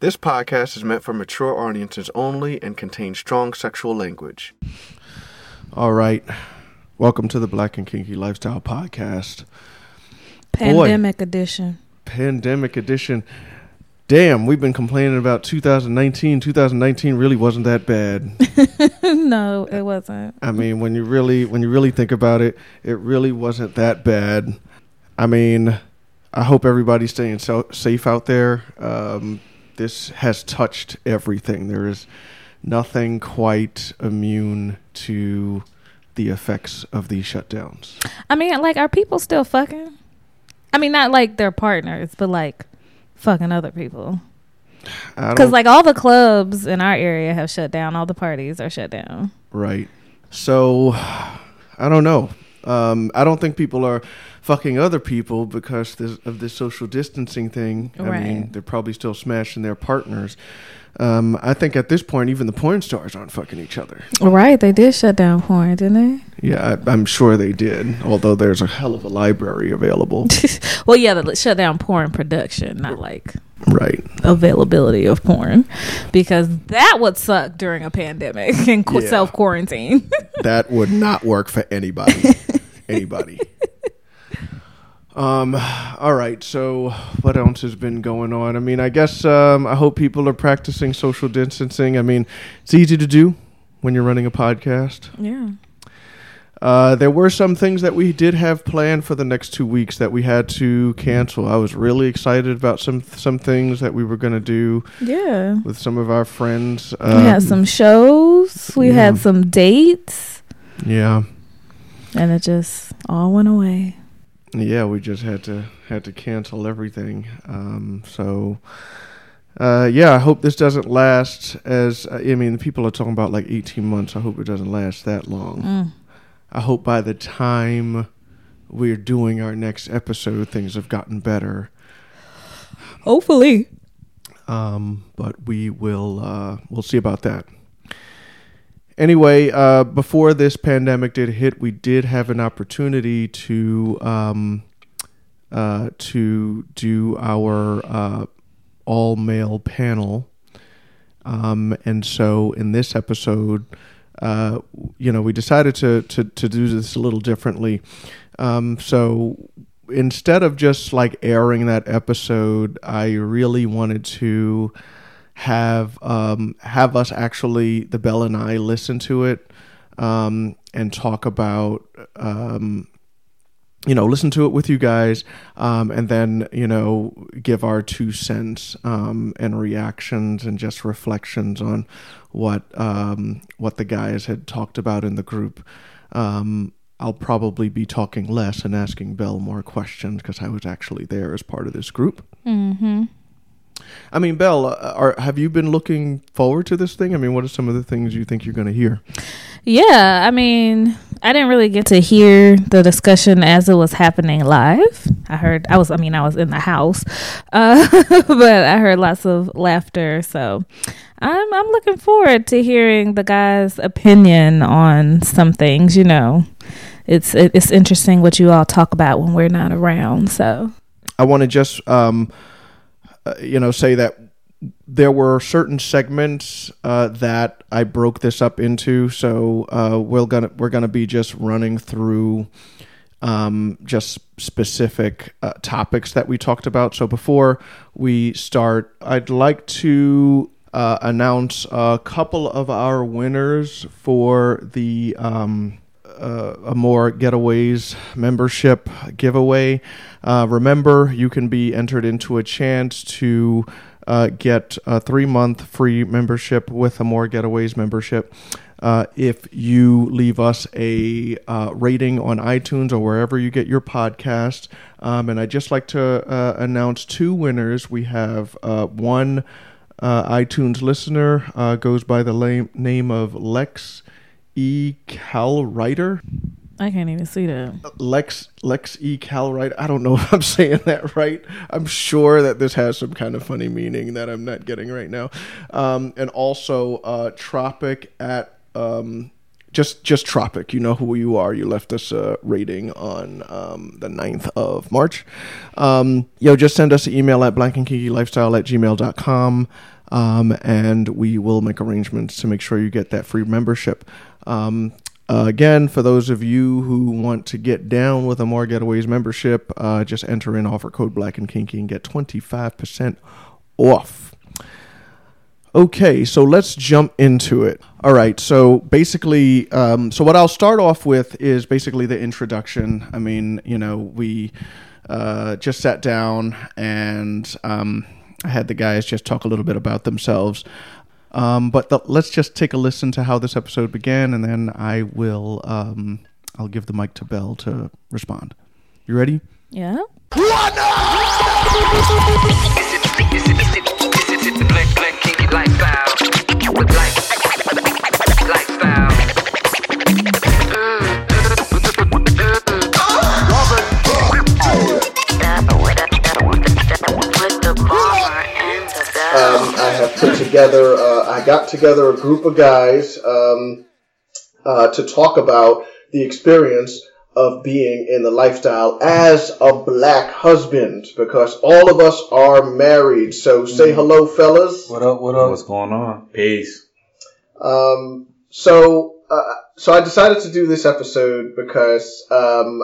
This podcast is meant for mature audiences only and contains strong sexual language. All right. Welcome to the Black and Kinky Lifestyle Podcast. Pandemic edition. Pandemic edition. Damn, we've been complaining about 2019. 2019 really wasn't that bad. no, it wasn't. I mean, when you really when you really think about it, it really wasn't that bad. I mean, I hope everybody's staying so safe out there. Um, this has touched everything. There is nothing quite immune to the effects of these shutdowns. I mean, like, are people still fucking? I mean, not like their partners, but like fucking other people. Because like all the clubs in our area have shut down. All the parties are shut down. Right. So I don't know. Um, I don't think people are fucking other people because of this social distancing thing. Right. I mean, they're probably still smashing their partners. Um, I think at this point, even the porn stars aren't fucking each other. Right, they did shut down porn, didn't they? Yeah, I, am sure they did. Although there's a hell of a library available. well, yeah, they shut down porn production, not like right availability of porn, because that would suck during a pandemic and yeah. self quarantine. that would not work for anybody. anybody. Um, all right. So, what else has been going on? I mean, I guess um, I hope people are practicing social distancing. I mean, it's easy to do when you're running a podcast. Yeah. Uh, there were some things that we did have planned for the next two weeks that we had to cancel. I was really excited about some some things that we were going to do. Yeah. With some of our friends. Um, we had some shows. We yeah. had some dates. Yeah. And it just all went away yeah, we just had to had to cancel everything. Um, so, uh, yeah, I hope this doesn't last as I mean, the people are talking about like eighteen months. I hope it doesn't last that long. Mm. I hope by the time we're doing our next episode, things have gotten better. Hopefully. Um, but we will uh, we'll see about that. Anyway, uh, before this pandemic did hit, we did have an opportunity to um, uh, to do our uh, all male panel, um, and so in this episode, uh, you know, we decided to, to to do this a little differently. Um, so instead of just like airing that episode, I really wanted to have um, have us actually the Bell and I listen to it um, and talk about um, you know listen to it with you guys um, and then you know give our two cents um, and reactions and just reflections on what um, what the guys had talked about in the group. I'll probably be talking less and asking Bell more questions because I was actually there as part of this group. Mm-hmm. I mean, Bell, uh, are, have you been looking forward to this thing? I mean, what are some of the things you think you're going to hear? Yeah, I mean, I didn't really get to hear the discussion as it was happening live. I heard, I was, I mean, I was in the house, uh, but I heard lots of laughter. So I'm, I'm looking forward to hearing the guy's opinion on some things. You know, it's it's interesting what you all talk about when we're not around. So I want to just um, uh, you know, say that there were certain segments uh, that I broke this up into. So uh, we're gonna we're gonna be just running through um, just specific uh, topics that we talked about. So before we start, I'd like to uh, announce a couple of our winners for the. Um, uh, more Getaways membership giveaway. Uh, remember, you can be entered into a chance to uh, get a three month free membership with a more Getaways membership. Uh, if you leave us a uh, rating on iTunes or wherever you get your podcast. Um, and I'd just like to uh, announce two winners. We have one iTunes listener, goes by the lame, name of Lex E. Calwriter. I can't even see that. Lex Lex E. Calwriter. I don't know if I'm saying that right. I'm sure that this has some kind of funny meaning that I'm not getting right now. Um, and also uh, Tropic at um, just just Tropic. You know who you are. You left us a rating on um, the 9th of March. Um, yo, just send us an email at blackandkinkylifestyle at gmail.com. Um, and we will make arrangements to make sure you get that free membership. Um, uh, again, for those of you who want to get down with a More Getaways membership, uh, just enter in offer code Black and Kinky and get 25% off. Okay, so let's jump into it. All right, so basically, um, so what I'll start off with is basically the introduction. I mean, you know, we uh, just sat down and um, I had the guys just talk a little bit about themselves. Um, but the, let's just take a listen to how this episode began, and then I will um, I'll give the mic to Bell to respond. You ready? Yeah. Um, I have put together. Uh, I got together a group of guys um, uh, to talk about the experience of being in the lifestyle as a black husband, because all of us are married. So say hello, fellas. What up? What up? What's going on? Peace. Um, so, uh, so I decided to do this episode because um,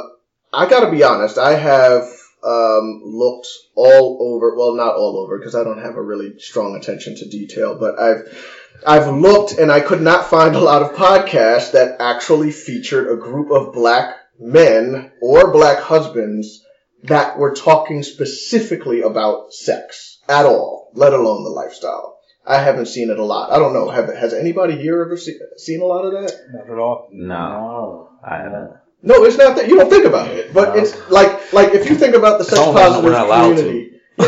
I got to be honest. I have um, looked all over. Well, not all over because I don't have a really strong attention to detail. But I've I've looked and I could not find a lot of podcasts that actually featured a group of black men or black husbands that were talking specifically about sex at all, let alone the lifestyle. I haven't seen it a lot. I don't know. Have has anybody here ever see, seen a lot of that? Not at all. No, I haven't. No, it's not that you don't think about it, but No. it's like like if you think about the sex No, we're not- positive we're not allowed to. community.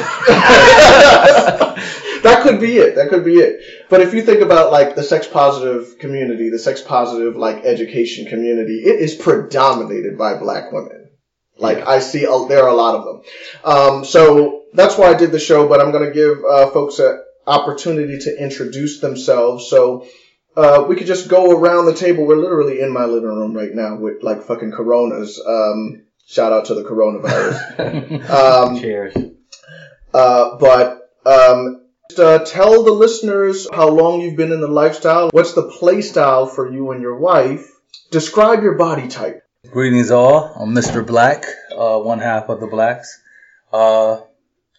that could be it. That could be it. But if you think about like the sex positive community, the sex positive like education community, it is predominated by black women. Like I see, a, there are a lot of them. Um, so that's why I did the show. But I'm going to give uh, folks an opportunity to introduce themselves. So uh, we could just go around the table. We're literally in my living room right now with like fucking coronas. Um, shout out to the coronavirus. um, Cheers. uh, but um, just, uh, tell the listeners how long you've been in the lifestyle. What's the play style for you and your wife? Describe your body type. Greetings all. I'm Mr. Black, uh, one half of the Blacks. Uh,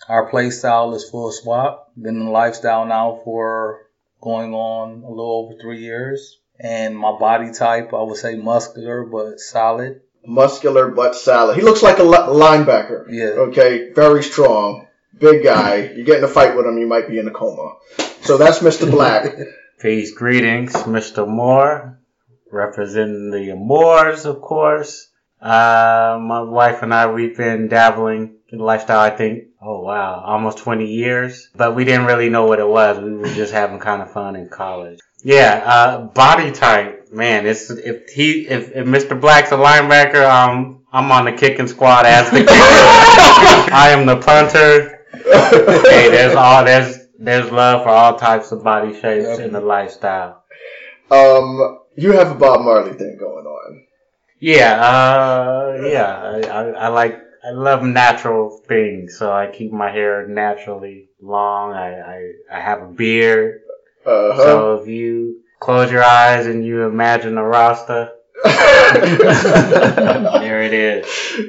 our play style is full swap. Been in the lifestyle now for going on a little over three years. And my body type, I would say muscular but solid. Muscular but solid. He looks like a li- linebacker. Yeah. Okay, very strong, big guy. You get in a fight with him, you might be in a coma. So that's Mr. Black. Peace, greetings, Mr. Moore, representing the Moors, of course. Uh, my wife and I, we've been dabbling in lifestyle, I think, oh wow, almost 20 years. But we didn't really know what it was. We were just having kind of fun in college. Yeah, uh, body type, man, it's, if he, if, if Mr. Black's a linebacker, um, I'm on the kicking squad as the kicker. I am the punter. hey, there's all, there's, there's love for all types of body shapes in the lifestyle. Um, you have a Bob Marley thing going on. Yeah, uh, yeah, I, I, I like, I love natural things, so I keep my hair naturally long. I, I, I have a beard, Uh huh. so if you close your eyes and you imagine a Rasta, there it is.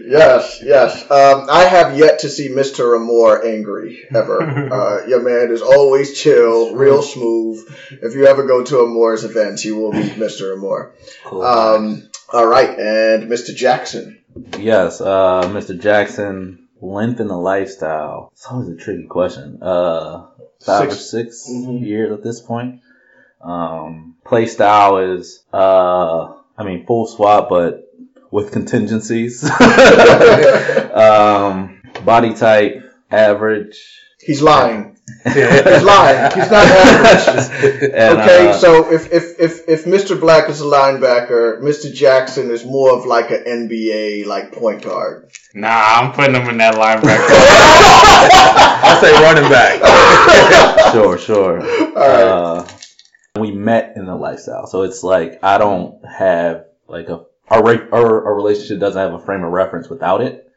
yes, yes. Um, I have yet to see Mr. Amore angry ever. Uh, your man is always chill, real smooth. If you ever go to Amore's event, you will meet Mr. Amore. Cool. Um, all right, and Mr. Jackson. Yes, uh, Mr. Jackson, length in the lifestyle. It's always a tricky question. Uh, five Six- or 6 Mhm. years at this point. Um, play style is, uh, I mean, full swap, but with contingencies. um, body type, average. He's lying. He's lying. He's not average. And, Okay, uh, so if, if, if, if Mr. Black is a linebacker, Mr. Jackson is more of like an NBA like point guard. Nah, I'm putting him in that linebacker. I say running back. sure, sure. All right. Uh, we met in the lifestyle. So it's like I don't have like a our our, our relationship doesn't have a frame of reference without it.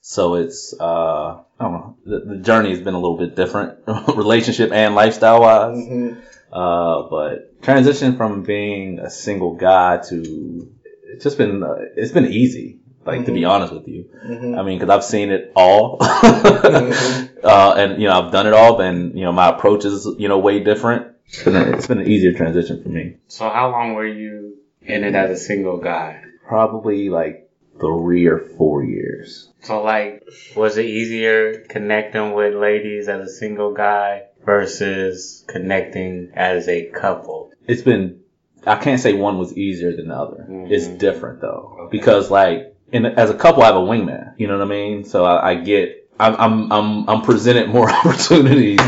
So it's uh I don't know the, the journey has been a little bit different relationship and lifestyle wise. Mhm. Uh, but transition from being a single guy to it's just been uh, it's been easy. Like to be honest with you, Mhm. I mean, because I've seen it all, Mhm. uh, and you know I've done it all, and you know my approach is you know way different. It's been, a, it's been an easier transition for me. So how long were you in it as a single guy? Probably like three or four years. So like, was it easier connecting with ladies as a single guy versus connecting as a couple? It's been I can't say one was easier than the other. Mhm. It's different though Okay. because like in as a couple I have a wingman. You know what I mean? So I, I get I'm I'm I'm I'm presented more opportunities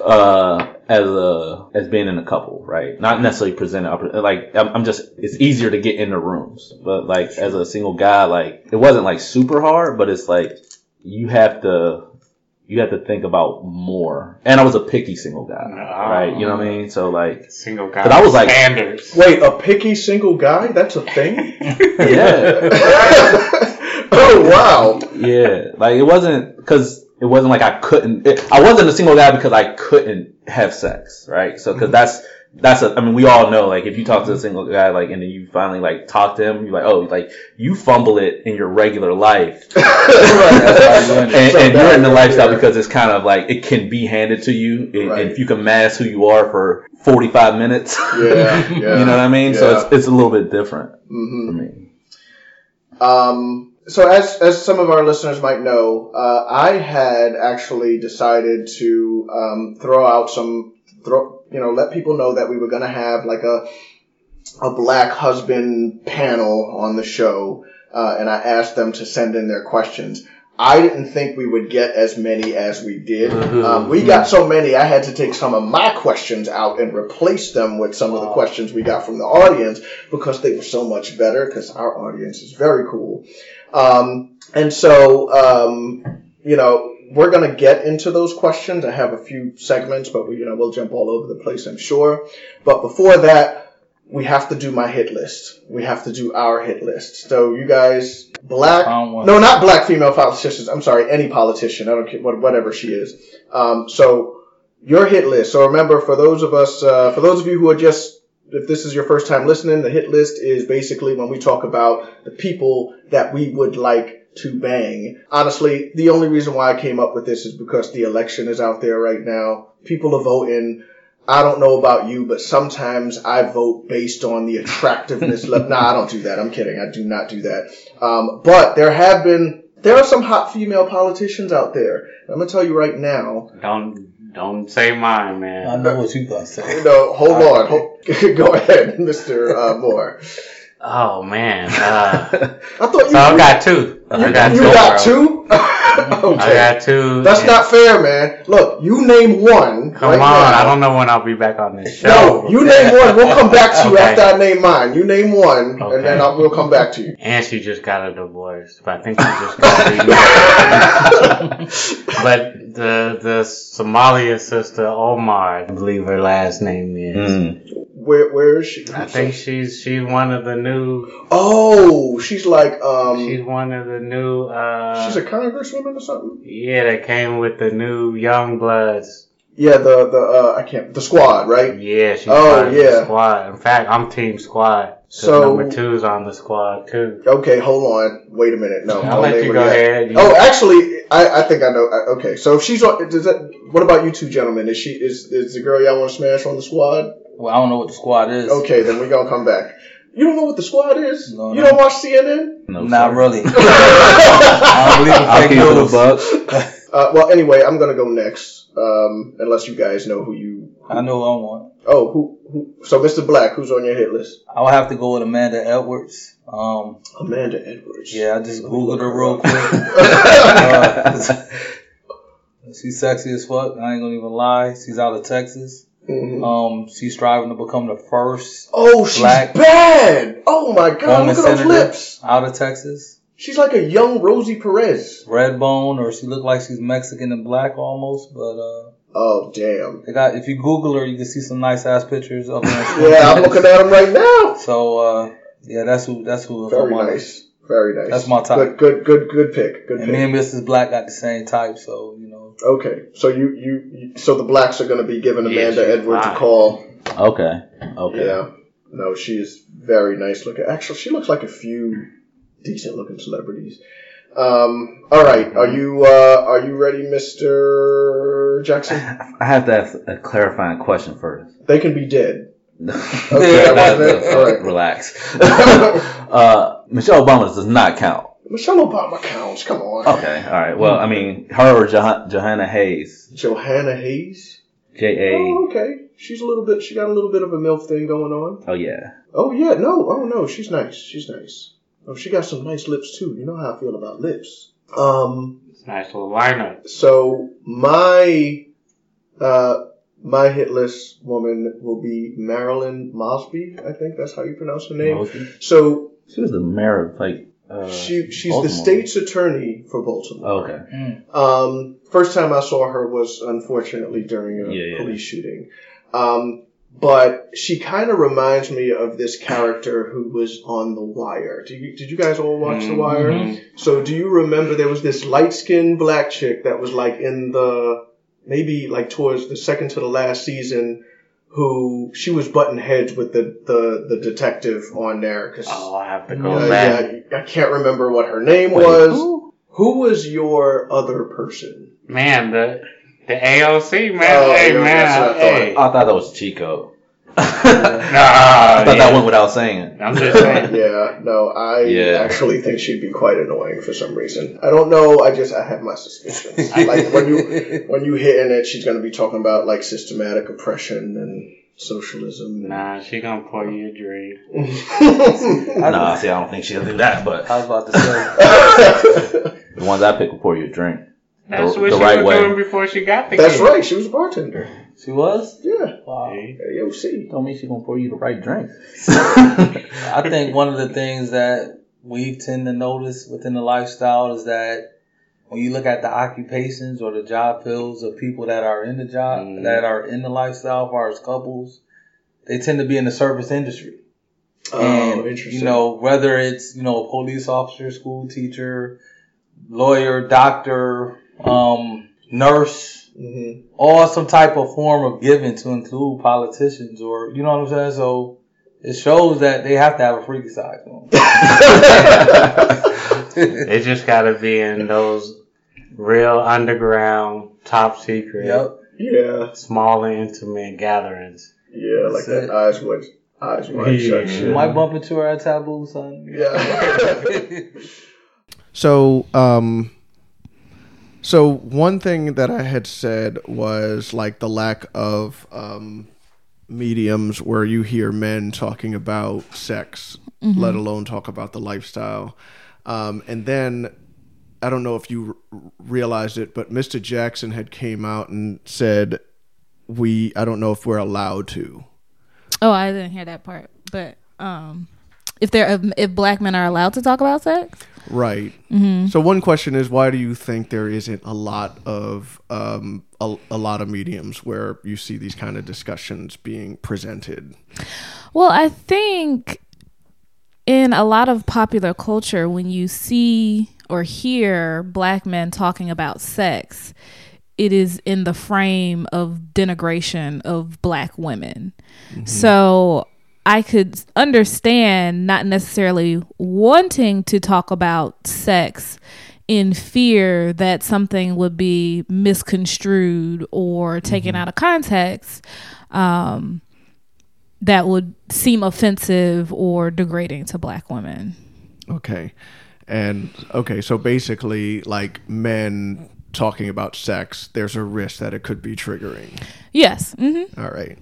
uh, as a as being in a couple, right? Not necessarily presented like I'm, I'm just it's easier to get into rooms, but like as a single guy, like it wasn't like super hard, but it's like you have to you have to think about more. And I was a picky single guy, Ah. right? You know what I mean? So like Single guy. But I was like- standards. Wait, a picky single guy? That's a thing? yeah. oh, wow. Yeah, like it wasn't because it wasn't like I couldn't. It, I wasn't a single guy because I couldn't have sex, right? So because that's that's a. I mean, we all know like if you talk to a single guy like and then you finally like talk to him, you're like, oh, like you fumble it in your regular life, and, So and you're in the lifestyle yeah. because it's kind of like it can be handed to you, and, Right. if you can mask who you are for 45 minutes, Yeah, yeah. you know what I mean. So it's it's a little bit different Mhm. for me. Um, so as as some of our listeners might know, uh, I had actually decided to um, throw out some throw you know let people know that we were going to have like a a black husband panel on the show, uh, and I asked them to send in their questions. I didn't think we would get as many as we did. Um, we got so many, I had to take some of my questions out and replace them with some of the questions we got from the audience because they were so much better because our audience is very cool. Um, and so, um, you know, we're going to get into those questions. I have a few segments, but we, you know, we'll jump all over the place, I'm sure. But before that, we have to do my hit list. We have to do our hit list. So you guys, black, no, not black female politicians. I'm sorry, any politician. I don't care what, whatever she is. Um, so your hit list. So remember, for those of us, uh, for those of you who are just, if this is your first time listening, the hit list is basically when we talk about the people that we would like to bang. Honestly, the only reason why I came up with this is because the election is out there right now. People are voting. I don't know about you, but sometimes I vote based on the attractiveness. le- nah, I don't do that. I'm kidding. I do not do that. Um, but there have been, there are some hot female politicians out there. I'm gonna tell you right now. Don't don't say mine, man. I know what you gonna say. No, hold on. Hold, go ahead, Mr. Uh, Moore. Oh man. Uh, I thought you, so I got two. you, I got you two. got two. okay. I got two. That's and- not fair, man. Look, you name one. Come right on, now. I don't know when I'll be back on this show. No, you name one. We'll come back to you Okay. after I name mine. You name one, Okay. and then I'll, we'll come back to you. And she just got a divorce, but I think she just got remarried. But the the Somalia sister Omar, I believe her last name is. Mm. Where where is she? I think she's she's one of the new. Oh, she's like um, She's one of the new. uh she's a congresswoman or something. Yeah, that came with the new Young Bloods. Yeah, the the uh, I can't the squad, right? Yeah, she's Oh, part of yeah. the squad. In fact, I'm Team Squad. So number two's on the squad too. Okay, hold on. Wait a minute. No, I'll let you go ahead. You- Oh, actually, I, I think I know. I- Okay, so if she's on. Does that? What about you two gentlemen? Is she is is the girl y'all want to smash on the squad? Well, I don't know what the squad is. Okay, then we gonna come back. You don't know what the squad is? No, you no. don't watch CNN? No, Not sir. really. I don't believe in I'll fake keep it a news. Uh, well, anyway, I'm gonna go next. Um, unless you guys know who you. I know who I want. Oh, who? who so, Mr. Black, who's on your hit list? I would have to go with Amanda Edwards. Um, Amanda Edwards. yeah, I just googled her real quick. Uh, she's sexy as fuck. I ain't gonna even lie. She's out of Texas. Mhm. Um, she's striving to become the first Oh, she's Black- bad. Oh my God, look at those lips. out of Texas. She's like a young Rosie Perez. Red bone, or she look like she's Mexican and black almost. But uh, Oh damn. They got if you Google her, you can see some nice ass pictures of her. Yeah, I'm looking at them right now. So uh, yeah, that's who that's who. Very nice. Very nice. That's my type. good, good, good pick. Good And pick. me and Mrs. Black got the same type, so. Okay, so you, you, you, so the blacks are going to be giving Amanda she's Edwards a call. Okay. Okay. Yeah. No, she is very nice looking. Actually, she looks like a few decent looking celebrities. Um, all right, are you uh, are you ready, Mister Jackson? I have to ask a clarifying question first. They can be dead. okay, that wasn't? All right. relax. uh, Michelle Obama does not count. Michelle Obama counts. Come on. Okay, all right. Well, I mean, her or Joh- Jahana Hayes, Jahana Hayes. J A. Oh, okay. She's a little bit. She got a little bit of a milf thing going on. Oh yeah. Oh yeah. No. Oh no. She's nice. She's nice. Oh, she got some nice lips too. You know how I feel about lips. Um. It's a nice little lineup. So my uh my hit list woman will be Marilyn Mosby. I think that's how you pronounce her name. Mosby? So She was the mayor of like. Uh, she she's Baltimore. the state's attorney for Baltimore. Oh, okay. Um, first time I saw her was unfortunately during a Yeah, yeah. police shooting. Um, but she kind of reminds me of this character who was on The Wire. Did you, did you guys all watch The Wire? Mhm. So do you remember there was this light skinned black chick that was like in the maybe like towards the second to the last season who she was butting heads with the, the, the detective on there because Oh, I have to go uh, back. yeah, I can't remember what her name Wait, was. who? Who was your other person? Man, the the AOC, man. Oh, hey, man. that's what I hey. I thought that was Chico. I thought yeah. that went without saying. I'm just saying. yeah, no, I Yeah. actually think she'd be quite annoying for some reason. I don't know. I just I have my suspicions. like when you when you hit in it, she's going to be talking about like systematic oppression and socialism. Nah, she gonna pour you a drink. Nah, see, I don't think she'll do that. But I was about to say. the ones I pick will pour you a drink. That's The- what the she right was way. doing before she got the That's kid. right. She was a bartender. She was? Yeah. Wow. Hey. AOC. Don't mean she's gonna pour you the right drink. I think one of the things that we tend to notice within the lifestyle is that when you look at the occupations or the job fields of people that are in the job, Mm. that are in the lifestyle, as far as couples, they tend to be in the service industry. Oh, and interesting. you know whether it's you know a police officer, school teacher, lawyer, doctor, um, nurse, hmm or some type of form of giving to include politicians or you know what I'm saying. So it shows that they have to have a freaky side to them. It just gotta be in those real underground, top secret, yep. yeah. small and intimate gatherings. Yeah. Like That's that it. eyes wide, eyes wide shut Yeah. shit. You might bump into her at Taboo, son. Yeah. So, um, so one thing that I had said was like the lack of um, mediums where you hear men talking about sex, let alone talk about the lifestyle. Um, and then I don't know if you r- realized it, but Mr. Jackson had came out and said we. I don't know if we're allowed to. Oh, I didn't hear that part. But um, if they're if black men are allowed to talk about sex, Right. So one question is, why do you think there isn't a lot of um, a, a lot of mediums where you see these kind of discussions being presented? Well, I think in a lot of popular culture, when you see or hear black men talking about sex, it is in the frame of denigration of black women. So I could understand not necessarily wanting to talk about sex in fear that something would be misconstrued or taken out of context. Um, that would seem offensive or degrading to black women. Okay. And okay, so basically, like men talking about sex, there's a risk that it could be triggering. Yes. hmm All right.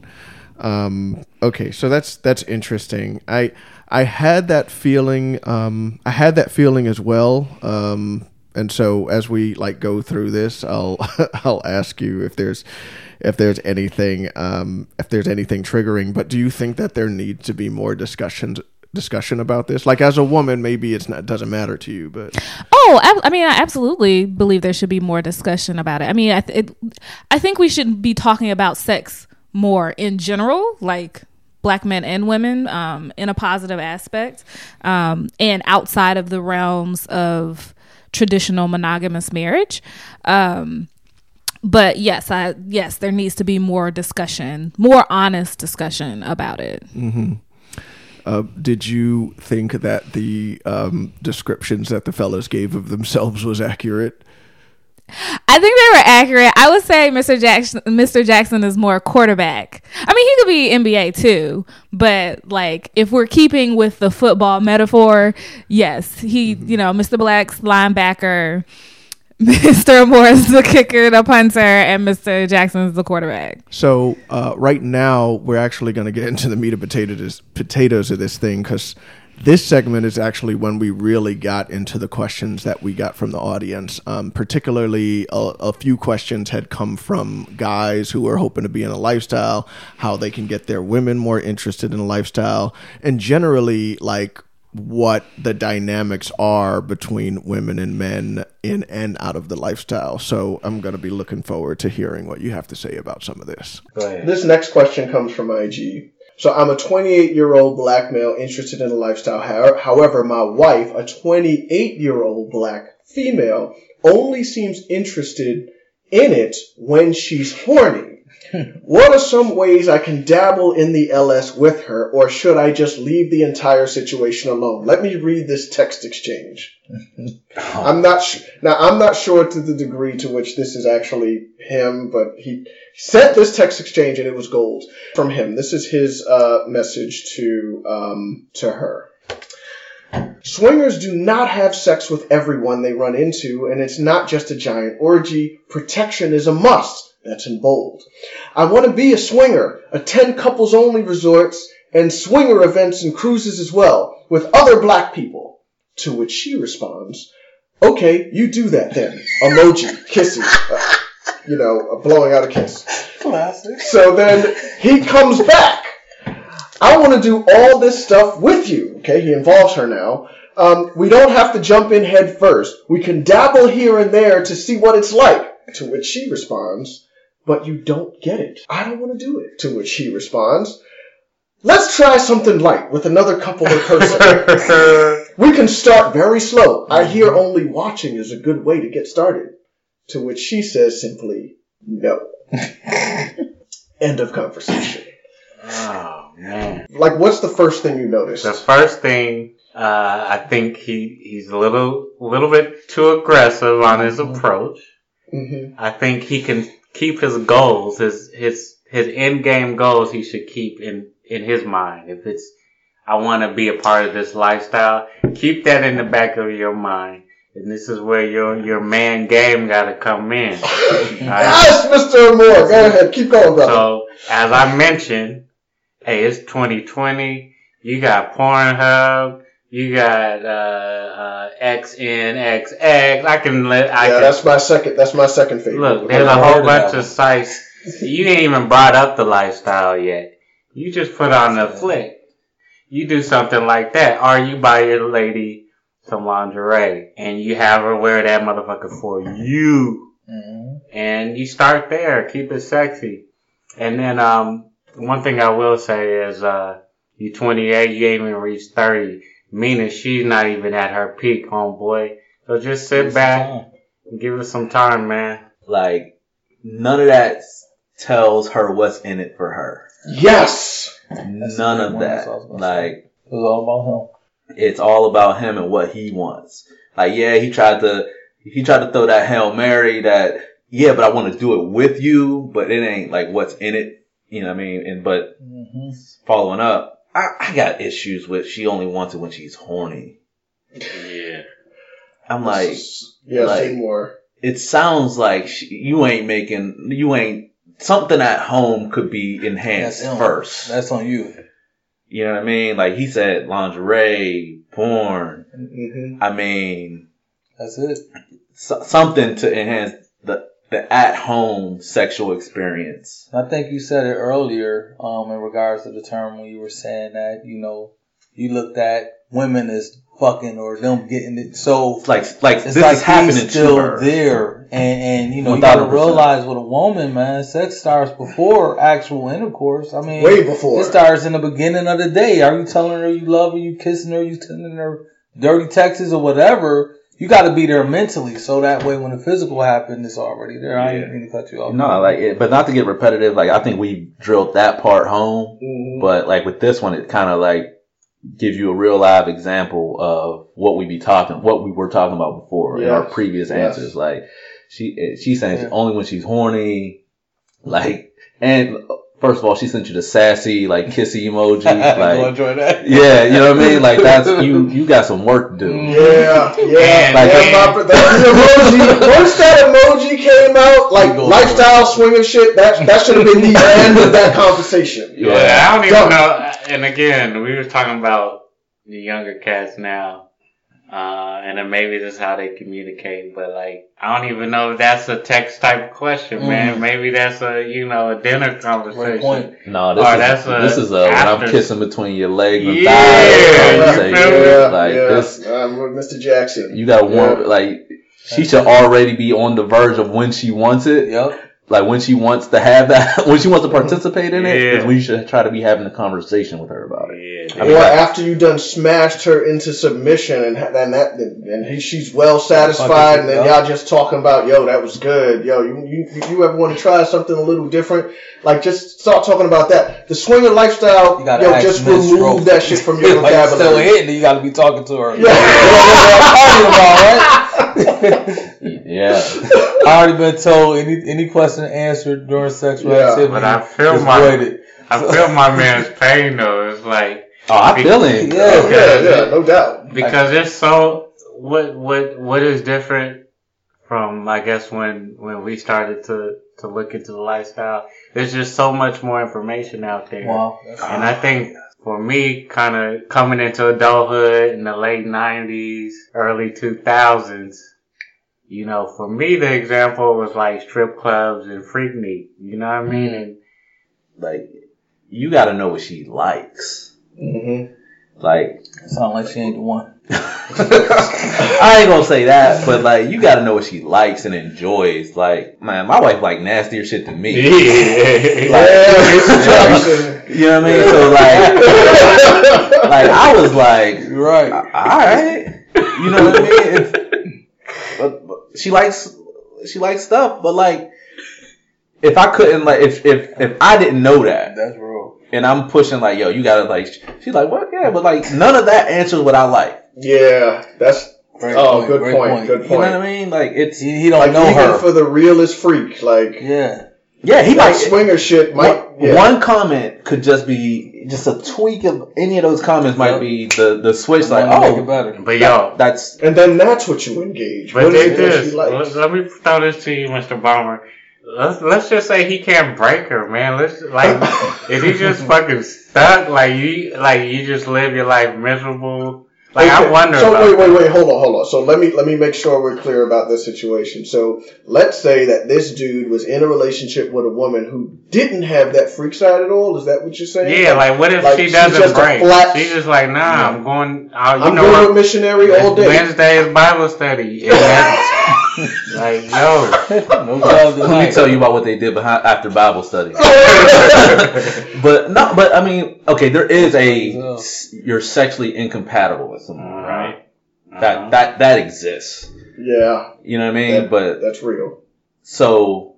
Um, okay, so that's that's interesting. I I had that feeling. Um, I had that feeling as well. Um, and so as we like go through this, I'll I'll ask you if there's if there's anything um, if there's anything triggering. But do you think that there needs to be more discussions discussion about this? Like as a woman, maybe it's not doesn't matter to you, but Oh, ab- I mean, I absolutely believe there should be more discussion about it. I mean, I, th- it, I think we should be talking about sex more in general, like black men and women, um, in a positive aspect, um, and outside of the realms of traditional monogamous marriage. Um, but yes, I yes, there needs to be more discussion, more honest discussion about it. uh, did you think that the um, descriptions that the fellas gave of themselves was accurate? I think they were accurate. I would say Mr. Jackson Mr. Jackson is more quarterback. I mean, he could be NBA too, but like if we're keeping with the football metaphor, yes, he, you know, Mr. Black's linebacker, Mr. Moore is the kicker, the punter, and Mr. Jackson's the quarterback. So uh, right now we're actually going to get into the meat and potatoes potatoes of this thing because this segment is actually when we really got into the questions that we got from the audience. Um, particularly, a, a few questions had come from guys who are hoping to be in a lifestyle, how they can get their women more interested in a lifestyle, and generally like what the dynamics are between women and men in and out of the lifestyle. So I'm going to be looking forward to hearing what you have to say about some of this. This next question comes from IG. So I'm a 28 year old black male interested in a lifestyle. However, my wife, a 28 year old black female, only seems interested in it when she's horny. What are some ways I can dabble in the LS with her, or should I just leave the entire situation alone? Let me read this text exchange. I'm not sh- now. I'm not sure to the degree to which this is actually him, but he sent this text exchange and it was gold from him. This is his uh, message to um, to her. Swingers do not have sex with everyone they run into, and it's not just a giant orgy. Protection is a must. That's in bold. I want to be a swinger, attend couples only resorts and swinger events and cruises as well, with other black people. To which she responds, Okay, you do that then. Emoji, kissing, uh, you know, blowing out a kiss. Classic. So then he comes back. I want to do all this stuff with you. Okay, he involves her now. Um, we don't have to jump in head first. We can dabble here and there to see what it's like. To which she responds, but you don't get it. I don't want to do it. To which he responds, let's try something light with another couple of person. we can start very slow. I hear only watching is a good way to get started. To which she says simply, no. End of conversation. Oh man. Like, what's the first thing you notice? The first thing, uh, I think he, he's a little, little bit too aggressive on his approach. hmm I think he can keep his goals, his, his, his end game goals he should keep in, in his mind. If it's, I want to be a part of this lifestyle, keep that in the back of your mind. And this is where your, your man game gotta come in. Alright? Yes, Mr. Moore. Go ahead. Keep going, brother. So, as I mentioned, hey, it's 2020. You got Pornhub. You got uh, uh, XNXX. I can let. I yeah, can, that's my second. That's my second favorite. look. There's a whole bunch of sites. You ain't even brought up the lifestyle yet. You just put on the flick. You do something like that, or you buy your lady some lingerie and you have her wear that motherfucker for you hmm and you start there. Keep it sexy. And then um, one thing I will say is uh, you 28, you ain't even reached 30, meaning she's not even at her peak, homeboy. So just sit back and give her some time, man. Like none of that tells her what's in it for her. Yes. None of that. what I was gonna say. Like It was all about him. it's all about him and what he wants. Like yeah, he tried to he tried to throw that hail mary that yeah, but I want to do it with you, but it ain't like what's in it. You know what I mean? And but hmm following up, I, I got issues with she only wants it when she's horny. Yeah. I'm like, yeah, like- say more. it sounds like she, you ain't making, you ain't, something at home could be enhanced That's him. first. That's on you. you know what I mean? Like he said, lingerie, porn. hmm I mean, That's it. so, something to enhance the, the at home sexual experience. I think you said it earlier um, in regards to the term when you were saying that, you know, you looked at women as fucking or them getting it. So It's like like it's this like is happening he's still to her. there, and and you know you gotta realize with a woman, man, sex starts before actual intercourse. I mean, Way before. It starts in the beginning of the day. Are you telling her you love her? You kissing her? You sending her dirty texts or whatever? You got to be there mentally, so that way when the physical happens, it's already there. I didn't mean to cut you off. No, like, it, but not to get repetitive. Like, I think we drilled that part home. Mhm. But like with this one, it kind of like gives you a real live example of what we be talking, what we were talking about before in our previous Yes. answers. Like she, eh, she's saying Yeah. only when she's horny. Like, and first of all, she sent you the sassy, like kissy emoji. Go like, enjoy that. yeah, you know what I mean? Like that's you. You got some work to do. Yeah, yeah. Like- yeah my, that emoji, once that emoji came out, like You go lifestyle swinger shit, that that should have been the end of that conversation. Yeah, I don't even Done. know. And again, we were talking about the younger cats now, uh, and then maybe this is how they communicate. But like, I don't even know if that's a text type of question, man. Maybe that's a you know a dinner conversation. point. No, this Or is that's a this is a when I'm kissing between your legs and Yeah, thighs. you conversation. feel me? Yeah, Like yeah. this, I'm Mr. Jackson. you got to warm Yeah. like. She should already be on the verge of when she wants it. Yep. like when she wants to have that, when she wants to participate in it, Yeah. is when you should try to be having a conversation with her about it. Yeah. I mean, or that- after you done smashed her into submission and ha- and that and he, she's well satisfied and then y'all just talking about yo that was good yo you you, you ever want to try something a little different like just start talking about that the swinger lifestyle You gotta yo just remove Stroke. that shit from your like it's still vocabulary hitting, you got to be talking to her. Yeah. You know what I'm talking about, right? Yeah, I already been told any any question answered during sexual Yeah. activity. But I feel my- void it. I feel my man's pain though. It's like oh, I feel it. Yeah. oh, yeah yeah no doubt because it's so what what what is different from I guess when when we started to to look into the lifestyle. There's just so much more information out there. Wow. And I think for me, kind of coming into adulthood in the late 90s, early 2000s, you know, for me, the example was like strip clubs and Freaknik. You know what I mean? Mm-hmm. And Like, you got to know what she likes. Hmm Like, Sound like she ain't the one. I ain't gonna say that, but like, you got to know what she likes and enjoys. Like, man, my wife like nastier shit than me. yeah Mr. Jackson You know what I mean? So like, like I was like, You're right. all right, you know what I mean? If, but, but she likes she likes stuff, but like, if I couldn't like, if if if I didn't know that, That's real. And I'm pushing like, yo, you gotta like, she's like, what? Yeah, but like, none of that answers what I like. yeah that's Great oh point, good great point good point. You know what I mean? Like, it's He, he don't like know even her. for the realest freak like yeah. yeah, he that might swinger shit might one, yeah. one comment could just be just a tweak of any of those comments might be the the switch like Wanna make oh, it oh better. but yo, that's And then that's what you engage. but What is dig it that this. she likes? Let, let me throw this to you, Mr. Bomber. Let's let's just say he can't break her, man. Let's like, if he just fucking stuck? Like you, like you just live your life miserable. Like I wonder. So wait, wait, wait, hold on, hold on. So let me let me make sure we're clear about this situation. So let's say that this dude was in a relationship with a woman who didn't have that freak side at all. Is that what you're saying? Yeah, like what if like, she doesn't just break? flat- She's just like, nah, I'm going. Uh, you I'm know going what? missionary all day. Wednesday is Bible study. And that's, like, No love let me tell you about what they did behind after Bible study. but no, but I mean, okay, there is a you're sexually incompatible with someone, mm-hmm. right? Mm-hmm. That that that exists. yeah, You know what I mean? that- but that's real. so,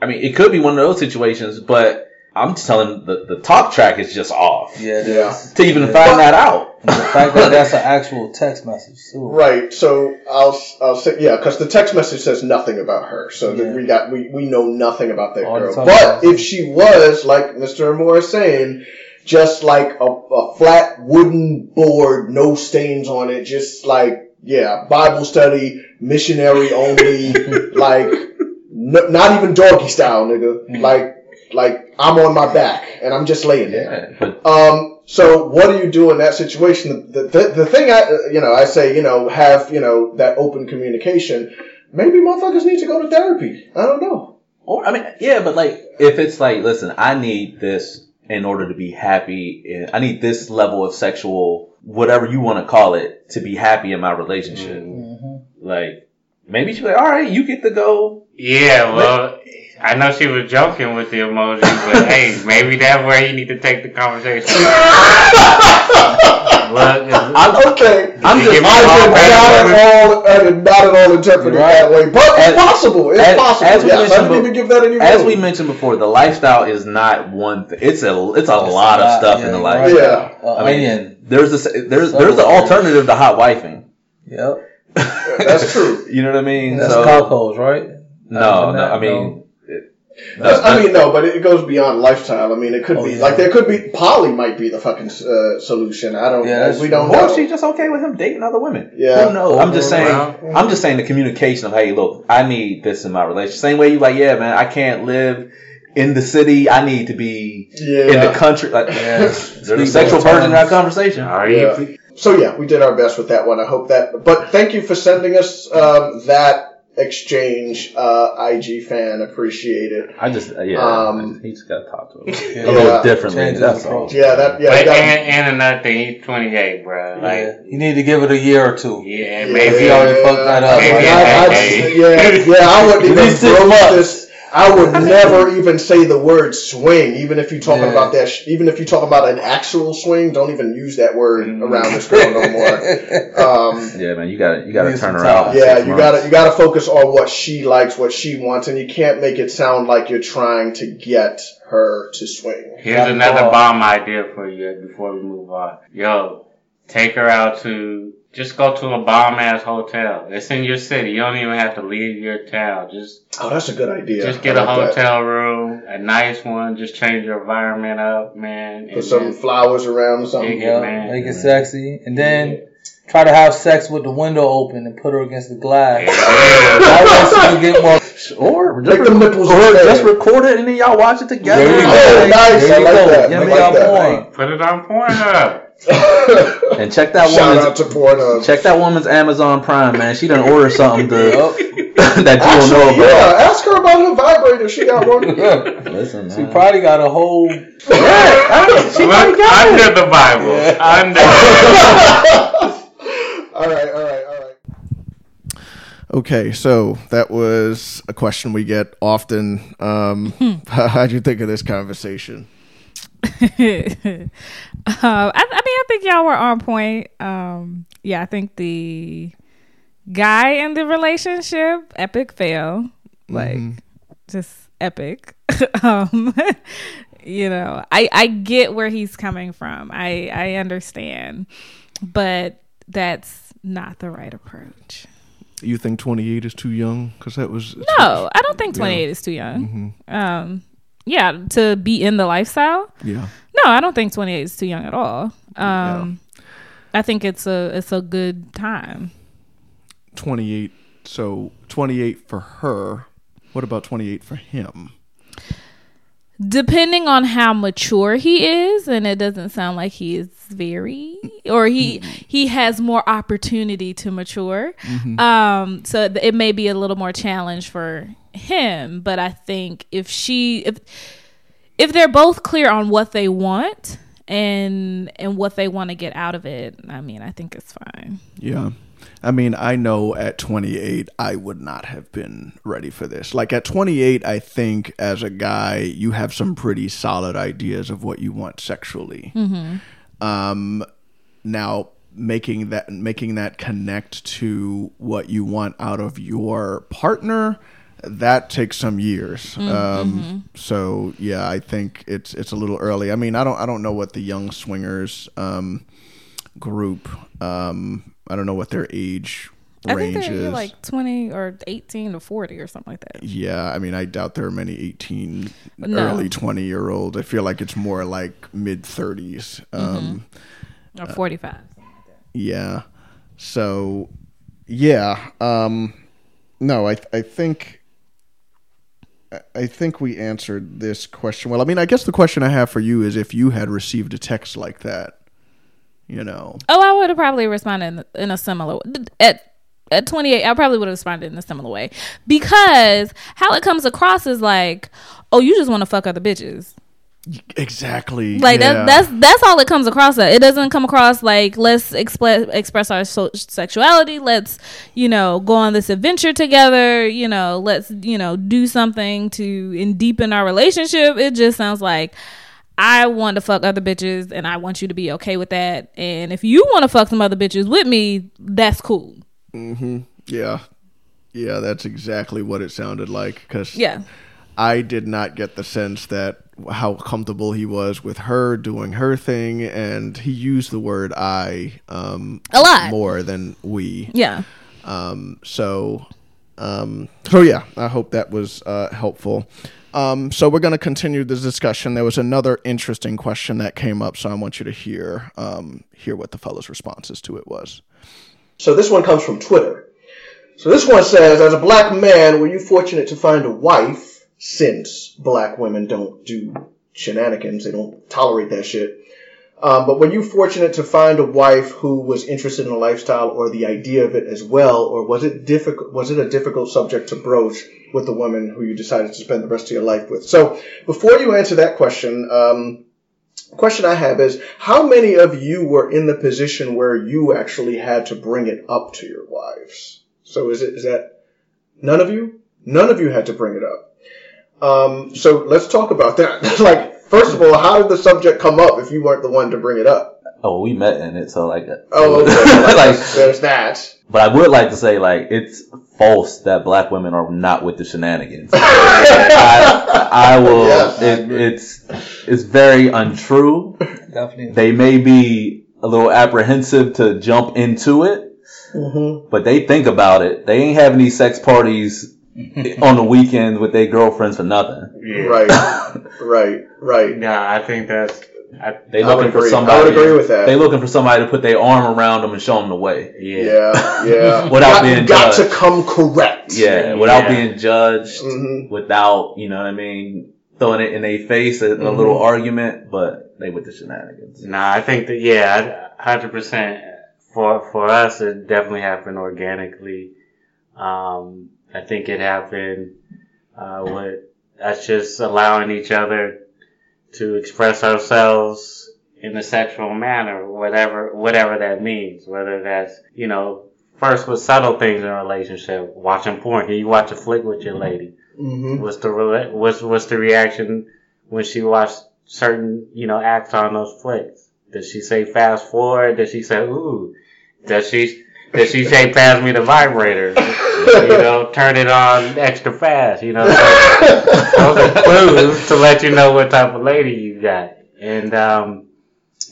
I mean, it could be one of those situations. But I'm just telling the the talk track is just off Yeah, Yeah. to even Yeah. find that out. The fact that that's an actual text message too. Right. So I'll I'll say yeah, because the text message says nothing about her. So that Yeah. we got we, we know nothing about that All girl. But if she was like Mr. Moore is saying, just like a, a flat wooden board, no stains on it, just like yeah, Bible study, missionary only, like n- not even doggy style, nigga. Mm. Like like I'm on my back and I'm just laying there. Yeah, but Um, so what do you do in that situation? The, the, the thing I, you know, I say, you know, have, you know, that open communication. Maybe motherfuckers need to go to therapy. I don't know. Or I mean, yeah, but like if it's like, listen, I need this in order to be happy. I need this level of sexual whatever you want to call it to be happy in my relationship. Mm-hmm. Like maybe she's like, all right, you get to go. Yeah, well, I know she was joking with the emoji, but hey, maybe that's where you need to take the conversation. Look, I'm, Okay. I'm just. me I all did bad not at all, I did not at all interpret it that way, but it's As- possible. It's as- possible. as we yes, mentioned be- even give that any As we mentioned before, the lifestyle is not one. Th- it's a it's a lot of stuff in the yeah, lifestyle. Yeah. Uh, I mean, onion. There's a there's So there's an alternative to hot wifing. Yep. That's true. you know what I mean? That's so cockles, right? no, no, I mean, it, That's- I mean, no, but it goes beyond lifestyle. I mean, it could Oh, be yeah. like there could be poly might be the fucking uh, solution. I don't. Yeah, we don't or know. she's just okay with him dating other women. Yeah. Who knows? I'm just saying. Overall. I'm just saying the communication of hey, look, I need this in my relationship. Same way you like, yeah, man, I can't live in the city. I need to be Yeah. in the country. Like, Yeah. there's a sexual both version of that conversation. Are Yeah. So yeah, we did our best with that one. I hope that. But thank you for sending us um, that exchange, uh, IG fan. Appreciate it. I just, uh, yeah, Um, he just got to talk to him Yeah. a little differently. Change his That's all. Yeah, that. Yeah, But that- and, and another thing, he's 28, bro. Like, Yeah. You need to give it a year or two. yeah, Yeah, maybe he already fucked that up. Maybe I- a I- decade. yeah, yeah, I wouldn't even least six this. I would never even say the word swing, even if you're talking Yeah. about that. Sh- even if you talk about an actual swing, don't even use that word Mm-hmm. around this girl no more. Um, Yeah, man, you got to you got to turn some around. yeah, you gotta you gotta focus on what she likes, what she wants, and you can't make it sound like you're trying to get her to swing. Here's another ball. bomb idea for you before we move on. Yo, take her out to just go to a bomb ass hotel. It's in your city. You don't even have to leave your town. Just Oh, that's a good idea. just get I a like that. hotel room, a nice one. Just change your environment up, man. Put and some then- flowers around or something. Yeah. Yeah, man. make it sexy, and then try to have sex with the window open and put her against the glass. Yeah. That way she can get more. Or just, Make them nipples or just record it and then y'all watch it together. There you go. nice. There I like that. Yeah, I make like that. more. Put it on Pornhub. And check that Shout woman's out to Pornhub. check that woman's Amazon Prime, man. She done ordered something to, Yup. that you don't know about. yeah, ask her about her vibrator. She got one. yeah. Listen, She man. probably got a whole. yeah, I mean, she probably Look got it. under the Bible. Under. all right, all right, all right. Okay, so that was a question we get often. Um, how'd you think of this conversation? um, I, I mean, I think y'all were on point. Um, yeah, I think the guy in the relationship, epic fail, like just epic. um, you know, I I get where he's coming from. I I understand, but that's not the right approach. You think 28 is too young? Because that was No, I don't think 28 is too young. Um, yeah, to be in the lifestyle. Yeah. No, I don't think 28 is too young at all. Um, I think it's a it's a good time. 28. So 28 for her. What about 28 for him? Depending on how mature he is, and it doesn't sound like he is very, or he he has more opportunity to mature. Um, so it may be a little more challenge for him. But I think if she if if they're both clear on what they want and and what they want to get out of it, I mean, I think it's fine. Yeah. I mean, I know at 28, I would not have been ready for this. Like at 28, I think as a guy, you have some pretty solid ideas of what you want sexually. Um, now, making that making that connect to what you want out of your partner, that takes some years. Um, so yeah, I think it's it's a little early. I mean, I don't I don't know what the young swingers. Um, group. Um, I don't know what their age I range think they're is. like 20 or 18 to 40 or something like that. yeah, I mean, I doubt there are many 18, No. early 20 year olds. I feel like it's more like mid 30s. Um, Or 45. Yeah. So, yeah. Um, no, I I think I- I think we answered this question well. I mean, I guess the question I have for you is if you had received a text like that, you know. Oh, I would have probably responded in, in a similar at at 28. I probably would have responded in a similar way because how it comes across is like, oh, you just want to fuck other bitches. Exactly. Like yeah. that, that's that's all it comes across. At. It doesn't come across like let's express express our so- sexuality. Let's you know go on this adventure together. You know, let's you know do something to and deepen our relationship. It just sounds like I want to fuck other bitches, and I want you to be okay with that. And if you want to fuck some other bitches with me, that's cool. Mm-hmm. Yeah. Yeah, that's exactly what it sounded like. Because Yeah, I did not get the sense that how comfortable he was with her doing her thing, and he used the word "I" um, a lot. more than "we." Yeah. Um, so, um, so yeah, I hope that was uh, helpful. Um, so we're going to continue this discussion. There was another interesting question that came up, so I want you to hear um, hear what the fellas' responses to it was. So this one comes from Twitter. So this one says, as a black man, were you fortunate to find a wife? Since black women don't do shenanigans, they don't tolerate that shit. Um, but were you fortunate to find a wife who was interested in the lifestyle or the idea of it as well, or was it difficult? Was it a difficult subject to broach with the woman who you decided to spend the rest of your life with? So before you answer that question, um, question I have is how many of you were in the position where you actually had to bring it up to your wives? So is it is that none of you? None of you had to bring it up. Um, so let's talk about that. like, first of all, how did the subject come up if you weren't the one to bring it up? Oh, we met in it, so like, Oh, okay. like, there's that. but I would like to say like it's false that black women are not with the shenanigans. I, I will. Yes, I it's it's very untrue. Definitely. They may be a little apprehensive to jump into it, Mm-hmm. but they think about it. They ain't having these sex parties on the weekends with their girlfriends for nothing. Yeah. Right, right, right. Yeah, I think that's. I, They I looking for somebody. I would agree with that. They looking for somebody to put their arm around them and show them the way. yeah. Yeah, yeah. Without got, being got to come correct. Yeah, without Yeah. being judged, Mhm. without you know what I mean, throwing it in their face in a Mhm. little argument, but they with the shenanigans. Nah, I think that yeah, hundred percent. For for us, it definitely happened organically. Um, I think it happened uh, with us just allowing each other to express ourselves in a sexual manner, whatever whatever that means. Whether that's you know first with subtle things in a relationship, watching porn. Can you watch a flick with your lady? Mhm. What's the rela- what's what's the reaction when she watched certain you know acts on those flicks? Does she say fast forward? Does she say ooh? Does she does she say pass me the vibrator? you know, turn it on extra fast. You know, those are clues to let you know what type of lady you got. And um,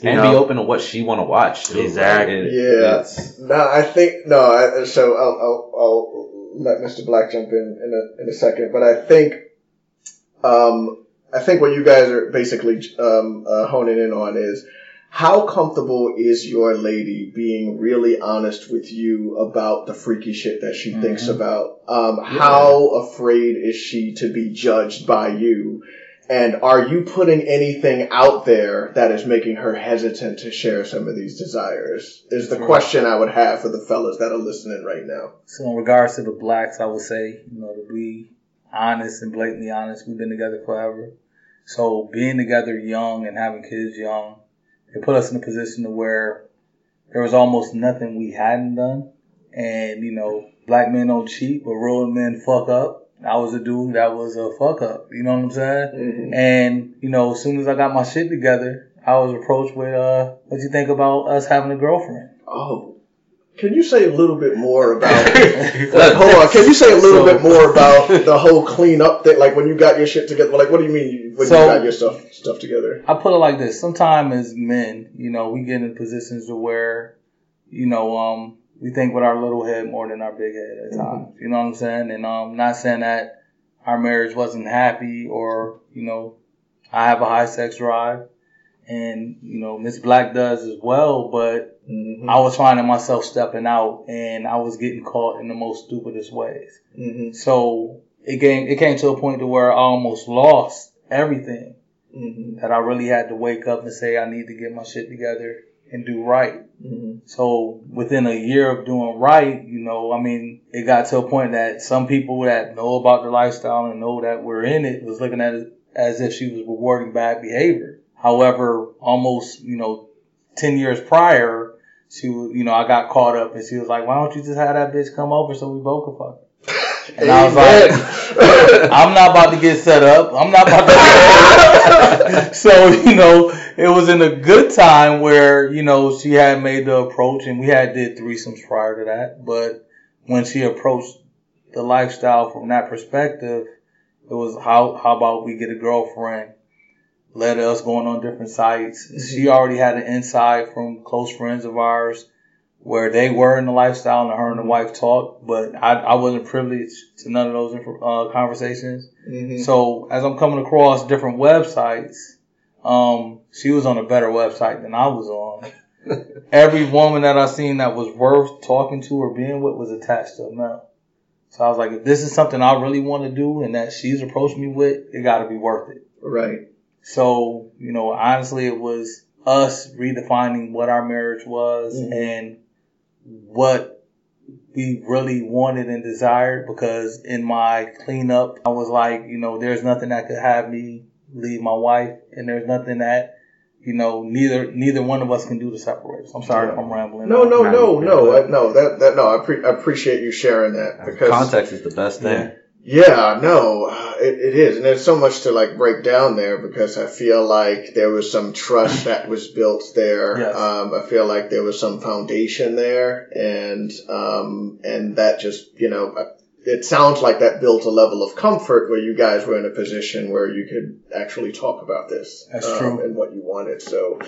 you and know, be open to what she want to watch. Too, Exactly. It- Yeah. No, I think no. I, so I'll, I'll I'll let Mr. Black jump in in a in a second, but I think um I think what you guys are basically um uh, honing in on is how comfortable is your lady being really honest with you about the freaky shit that she thinks about? Um, how afraid is she to be judged by you? And are you putting anything out there that is making her hesitant to share some of these desires? Is the question I would have for the fellas that are listening right now. So in regards to the blacks, I would say, you know, to be honest and blatantly honest, we've been together forever. So being together young and having kids young, it put us in a position to where there was almost nothing we hadn't done. And, you know, black men don't cheat, but real men fuck up. I was a dude that was a fuck up. You know what I'm saying? Mm-hmm. And, you know, as soon as I got my shit together, I was approached with, uh, what you think about us having a girlfriend? Oh, can you say a little bit more about? like, hold on. Can you say a little So- bit more about the whole cleanup thing? Like when you got your shit together. Like what do you mean you- when So- you got your stuff stuff together? I put it like this. Sometimes as men, you know, we get in positions to where, you know, um, we think with our little head more than our big head at times. You know what I'm saying? And um, not saying that our marriage wasn't happy or, you know, I have a high sex drive and, you know, Miss Black does as well, but Mm-hmm. I was finding myself stepping out and I was getting caught in the most stupidest ways. Mm-hmm. So it came, it came to a point to where I almost lost everything Mm-hmm. that I really had to wake up and say I need to get my shit together and do right. Mm-hmm. So within a year of doing right, you know, I mean, it got to a point that some people that know about the lifestyle and know that we're in it was looking at it as if she was rewarding bad behavior. However, almost, you know, 10 years prior, she was, you know, I got caught up and she was like, why don't you just have that bitch come over so we both can fuck? And I was like, I'm not about to get set up. I'm not about to. so you know, it was in a good time where you know she had made the approach, and we had did threesomes prior to that. But when she approached the lifestyle from that perspective, it was how how about we get a girlfriend? Let us going on different sites. She already had an insight from close friends of ours where they were in the lifestyle and her and the wife talked, but I, I wasn't privileged to none of those uh, conversations. Mm-hmm. So as I'm coming across different websites, um, she was on a better website than I was on. Every woman that I seen that was worth talking to or being with was attached to a male. So I was like, if this is something I really want to do and that she's approached me with, it got to be worth it. Right. So you know, honestly, it was us redefining what our marriage was Mhm. and what we really wanted and desired because in my cleanup, I was like, you know, there's nothing that could have me leave my wife and there's nothing that, you know, neither, neither one of us can do to separate us. I'm sorry if I'm rambling. No, no, No, no, yeah. no, I- no. That that no. I, pre- I appreciate you sharing that because Context is the best thing. Yeah, no, uh, it, it is, and there's so much to like break down there because I feel like there was some trust that was built there. Yes. Um, I feel like there was some foundation there, and um, and that just you know, uh, it sounds like that built a level of comfort where you guys were in a position where you could actually talk about this. That's um, true. and what you wanted. So,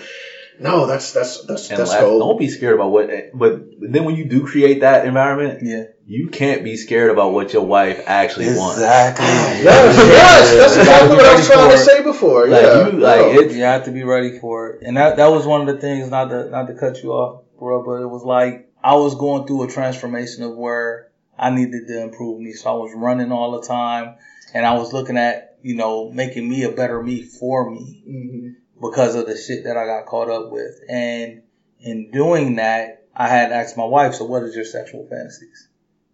no, that's that's that's And that's laugh, gold. don't be scared about what. But then when you do create that environment, Yeah. you can't be scared about what your wife actually wants. Exactly. Yes, yes, that's exactly what I was trying to say before. Like yeah, you, like no. You have to be ready for it. And that that was one of the things, not to not to cut you off, bro, but it was like I was going through a transformation of where I needed to improve me. So I was running all the time and I was looking at, you know, making me a better me for me Mhm. Because of the shit that I got caught up with. And in doing that, I had asked my wife, so what is your sexual fantasies?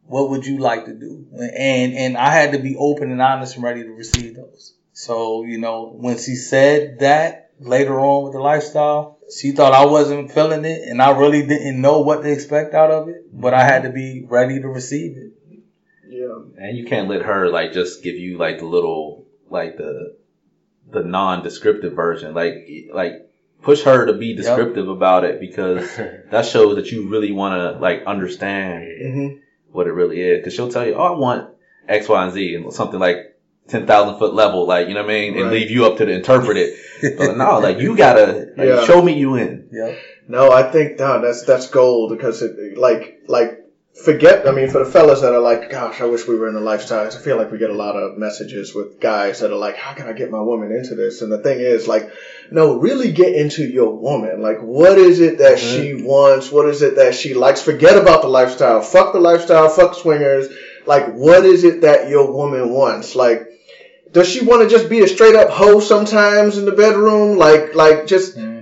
What would you like to do? And and I had to be open and honest and ready to receive those. So, you know, when she said that later on with the lifestyle, she thought I wasn't feeling it and I really didn't know what to expect out of it, but I had to be ready to receive it. Yeah. and you can't let her like just give you like the little like the the non-descriptive version. Like like push her to be descriptive about it because that shows that you really want to like understand Mm-hmm. what it really is. Because she'll tell you, "Oh, I want X, Y, and Z," and something like ten thousand foot level, like you know what I mean, and leave you up to interpret it. But no, like you gotta like, Yeah. show me you in. Yep. No, I think no, that's that's gold because it like like forget. I mean, for the fellas that are like, gosh, I wish we were in the lifestyle. I feel like we get a lot of messages with guys that are like, how can I get my woman into this? And the thing is, like, no, really get into your woman. Like, what is it that she wants? What is it that she likes? Forget about the lifestyle. Fuck the lifestyle. Fuck swingers. Like, what is it that your woman wants? Like. Does she want to just be a straight up hoe sometimes in the bedroom? Like, like just hmm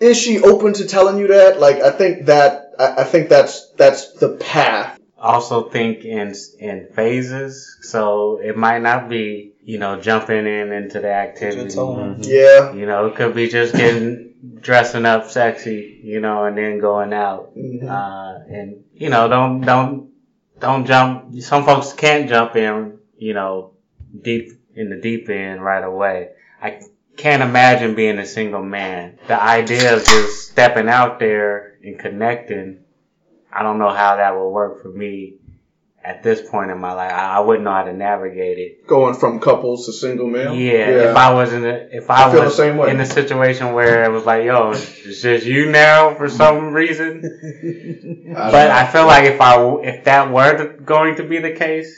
is she open to telling you that? Like, I think that I, I think that's that's the path. also think in in phases, so it might not be you know jumping in into the activity. toe in. Yeah. You know, it could be just getting dressing up sexy, you know, and then going out. Mhm. Uh, and you know, don't don't don't jump. Some folks can't jump in, you know, deep in the deep end right away. I can't imagine being a single man. The idea of just stepping out there and connecting, I don't know how that will work for me at this point in my life. I, wouldn't know how to navigate it. Going from couples to single male. Yeah, if I was in a, if I, I feel was the same way. in a situation where it was like, yo, it's just you now for some reason. I But I feel like if I if that were going to be the case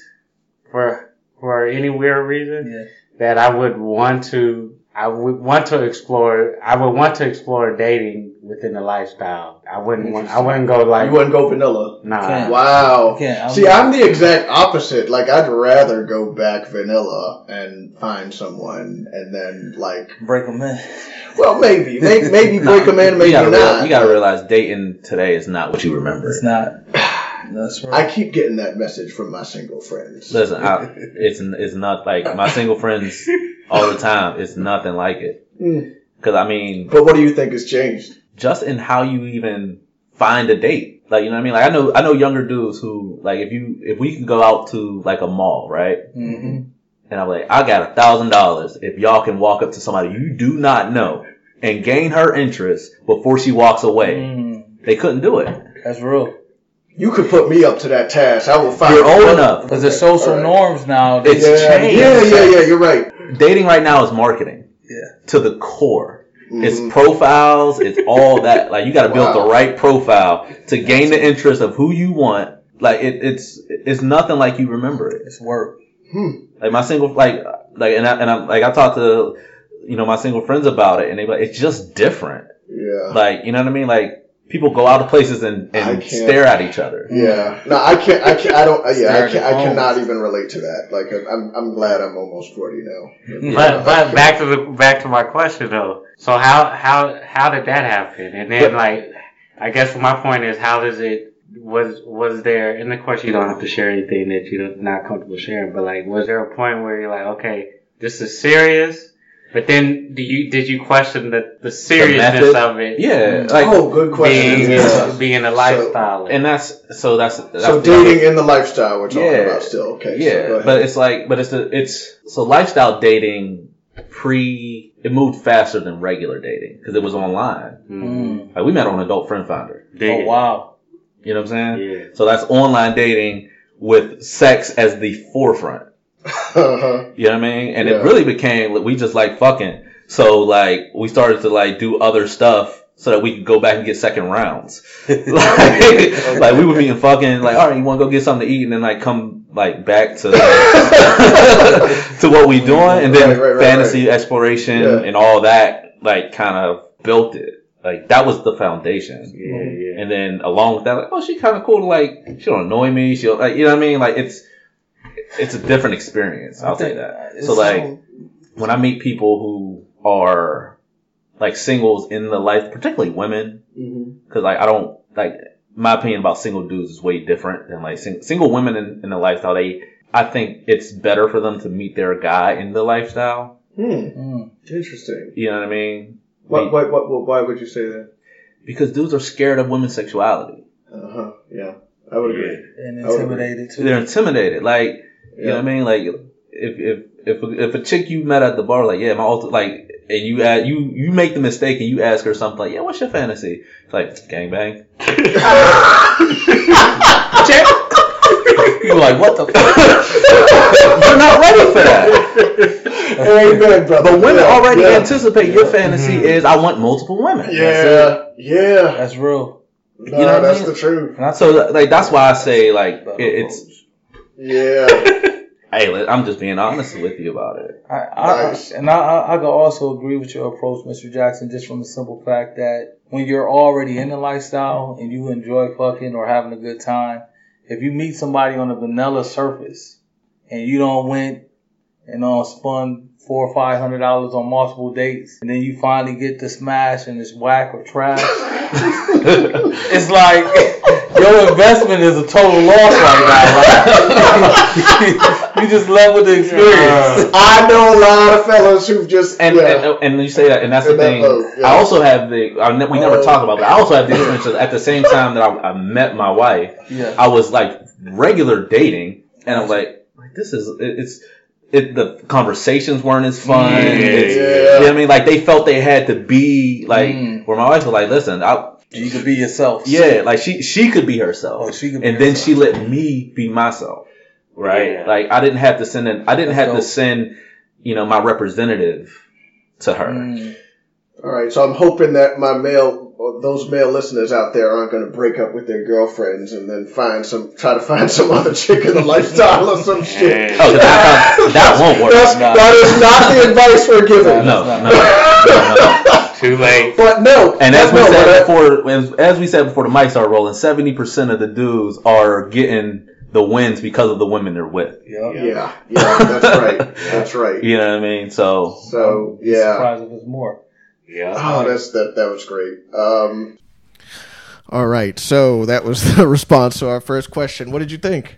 for for any weird reason, Yeah. that I would want to I would want to explore I would want to explore dating within the lifestyle. I wouldn't want I wouldn't go like you wouldn't go vanilla. nah. Can't. Wow. Yeah, I'm- See, I'm the exact opposite. Like, I'd rather go back vanilla and find someone, and then like, Break them in. well, maybe, maybe, maybe break them in, maybe you gotta, not. real- you gotta realize dating today is not what you remember. It's not. That's right. I keep getting that message from my single friends. Listen, I, it's it's not like my single friends all the time. It's nothing like it. Mm. Because I mean, But what do you think has changed? just in how you even find a date. Like you know what I mean? Like I know I know younger dudes who like if you if we can go out to like a mall, right? Mm-hmm. And I'm like, I got a thousand dollars if y'all can walk up to somebody you do not know and gain her interest before she walks away. Mm, They couldn't do it. that's real. You could put me up to that task. I will find You're old enough. Because the social All right. norms now. It's Yeah, changed. yeah, yeah, yeah. You're right. Dating right now is marketing Yeah. to the core. It's Mhm. profiles. It's all that. Like you got to build the right profile to gain the interest of who you want. Like it, it's it's nothing like you remember it. It's work. Like my single like like and I and I'm like I talked to you know my single friends about it and they like it's just different. Yeah. Like you know what I mean? Like people go out of places and, and stare at each other. Yeah. No, I can't. I can't. I don't. Yeah, I can't. I cannot even relate to that. Like, I'm. I'm glad I'm almost forty now. But but back to the back to my question though. So how how how did that happen? And then like I guess my point is how does it was was there and of course you don't have to share anything that you're not comfortable sharing, but like was there a point where you're like, okay, this is serious? But then do you did you question the, the seriousness method? of it Yeah, like oh, good question. being Yeah. being a lifestyle? and that's so that's, that's So dating in the lifestyle we're talking Yeah. about still. Okay. Yeah, ahead. but it's like, but it's the, it's so lifestyle dating pre it moved faster than regular dating because it was online. Mm. Like we met on Adult Friend Finder. Oh wow. You know what I'm saying? Yeah. So that's online dating with sex as the forefront. Uh-huh. You know what I mean? And Yeah. it really became we just like fucking. So like we started to like do other stuff so that we could go back and get second rounds. like, like we would be fucking like, all right, you want to go get something to eat and then like come like back to to what we doing and then Right, right, right, fantasy exploration Yeah. and all that like kind of built it. Like that was the foundation. Yeah, yeah. And then along with that, like, oh, she kind of cool. Like she don't annoy me. She'll like, you know what I mean? Like it's it's a different experience. I'll say that. So like when I meet people who are like singles in the life, particularly women, because like I don't like my opinion about single dudes is way different than like sing- single women in, in the lifestyle. They I think it's better for them to meet their guy in the lifestyle. Hmm. Mm. Interesting. You know what I mean? What, what, what, what, why would you say that? Because dudes are scared of women's sexuality. Uh huh. Yeah, I would agree. And intimidated too. They're intimidated. Like you know what I mean? Like if if if a, if a chick you met at the bar, like yeah, my ulti- like, and you add you you make the mistake and you ask her something like yeah, what's your fantasy? It's like gangbang. Check. You're like what the? fuck? You're not ready for that. Amen, brother. But women Yeah, already yeah. anticipate your fantasy mm-hmm. is I want multiple women. Yeah, yeah. That's real. No, You know what I that's mean? the truth. And I So like that's why I say like it, it's Yeah. hey, I'm just being honest with you about it. I, I, Nice. and I, I, I could also agree with your approach, Mr. Jackson, just from the simple fact that when you're already in the lifestyle and you enjoy fucking or having a good time, if you meet somebody on a vanilla surface and you don't went and uh, spun four or five hundred dollars on multiple dates, and then you finally get to smash and it's whack or trash, it's like your investment is a total loss right now. Like, you just left with the experience. I know a lot of fellas who've just And, yeah. and and you say that, and that's the In that thing. boat, yeah. I also have the. I ne- we never Oh. talk about, but I also have the experience at the same time that I, I met my wife. Yeah. I was like regular dating, and I'm like, like this is it, it's. It, the conversations weren't as fun. Yeah. It's, Yeah. You know what I mean? Like they felt they had to be like. Mm. Where my wife was like, "Listen, I, You can be yourself. yeah, like she she could be herself, Oh, she could be and then herself. she let me be myself, right? Yeah. Like I didn't have to send an, I didn't That's have to send, you know, my representative to her. Mm. All right, so I'm hoping that my male, or those male listeners out there aren't going to break up with their girlfriends and then find some, try to find some other chick in the lifestyle or some shit. Oh, 'cause that, that won't work. That's, Nah. that is not the advice we're giving. No, no, Nah. no, no. Too late. But no, And as we no, said before, as, as we said before the mics are rolling, seventy percent of the dudes are getting the wins because of the women they're with. Yep. yeah, yeah, that's right, that's right. You know what I mean? So So yeah, Surprised if it's more. Yeah. oh, that's that. That was great. Um, All right, so that was the response to our first question. What did you think?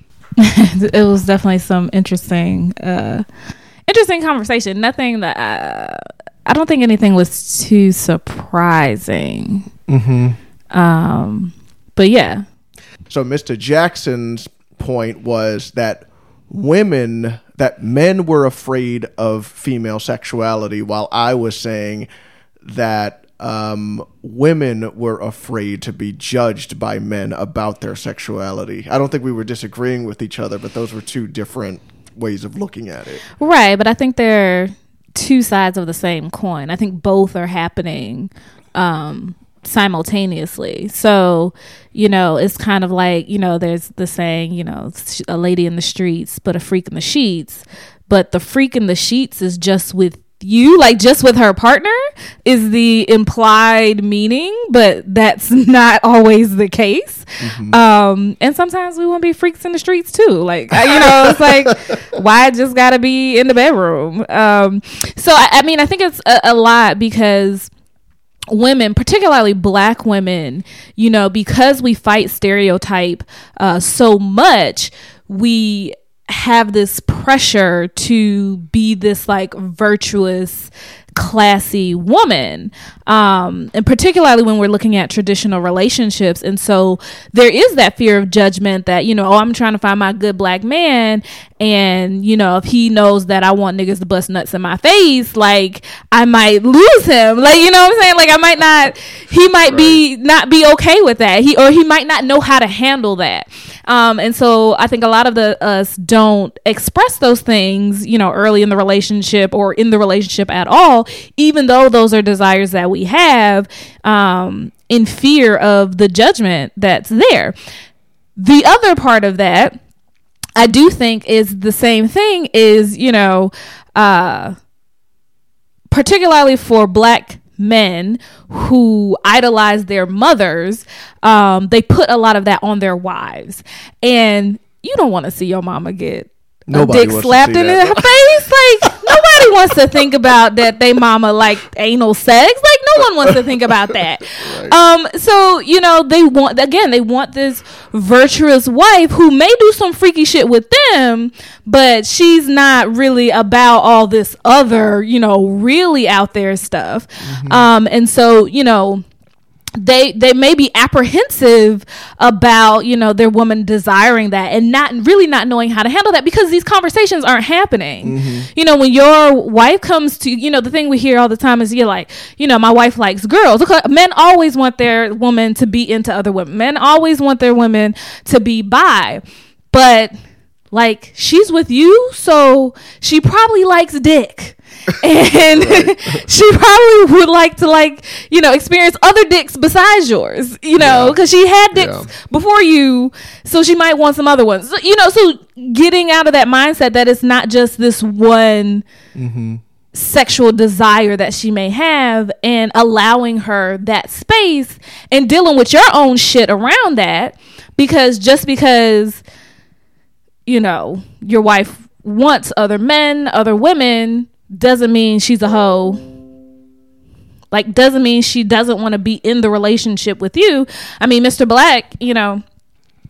it was definitely some interesting uh, interesting conversation. Nothing that uh, I don't think anything was too surprising. Mm-hmm. Um, but yeah, So Mr. Jackson's point was that women, that men were afraid of female sexuality, while I was saying that um, women were afraid to be judged by men about their sexuality. I don't think we were disagreeing with each other, but those were two different ways of looking at it. right. But I think they're two sides of the same coin. I think both are happening. Um, simultaneously. So, you know, it's kind of like, you know, there's the saying, you know, a lady in the streets, but a freak in the sheets. But the freak in the sheets is just with you, like just with her partner, is the implied meaning, but that's not always the case. Um, and sometimes we want to be freaks in the streets too. Like, you know, it's like, why just got to be in the bedroom? Um, so, I, I mean, I think it's a, a lot because women, particularly black women, you know, because we fight stereotype uh, so much, we have this pressure to be this like virtuous classy woman um and particularly when we're looking at traditional relationships. And so there is that fear of judgment that you know oh i'm trying to find my good black man and you know if he knows that i want niggas to bust nuts in my face like i might lose him. Like you know what i'm saying? Like i might not he might be not be okay with that. He or he might not know how to handle that um and so i think a lot of the us don't express those things you know early in the relationship or in the relationship at all even though those are desires that we have um in fear of the judgment that's there. The other part of that I do think is the same thing is, you know, uh particularly for black men who idolize their mothers, um, they put a lot of that on their wives. And you don't want to see your mama get Nobody a dick slapped in that. her face. Like nobody wants to think about that they mama like anal sex. Like no one wants to think about that. Um so you know they want again they want this virtuous wife who may do some freaky shit with them, but she's not really about all this other, you know, really out there stuff. Mm-hmm. Um and so, you know, they they may be apprehensive about you know their woman desiring that and not really not knowing how to handle that because these conversations aren't happening. Mm-hmm. You know when your wife comes to you know the thing we hear all the time is you're like you know my wife likes girls. Okay, men always want their woman to be into other women. Men always want their women to be bi. But like she's with you so she probably likes dick and she probably would like to like you know experience other dicks besides yours you know Yeah. because she had dicks Yeah. before you so she might want some other ones So, you know so getting out of that mindset that it's not just this one mm-hmm. sexual desire that she may have and allowing her that space and dealing with your own shit around that because just because you know your wife wants other men other women doesn't mean she's a hoe. Like doesn't mean she doesn't want to be in the relationship with you. I mean mr black you know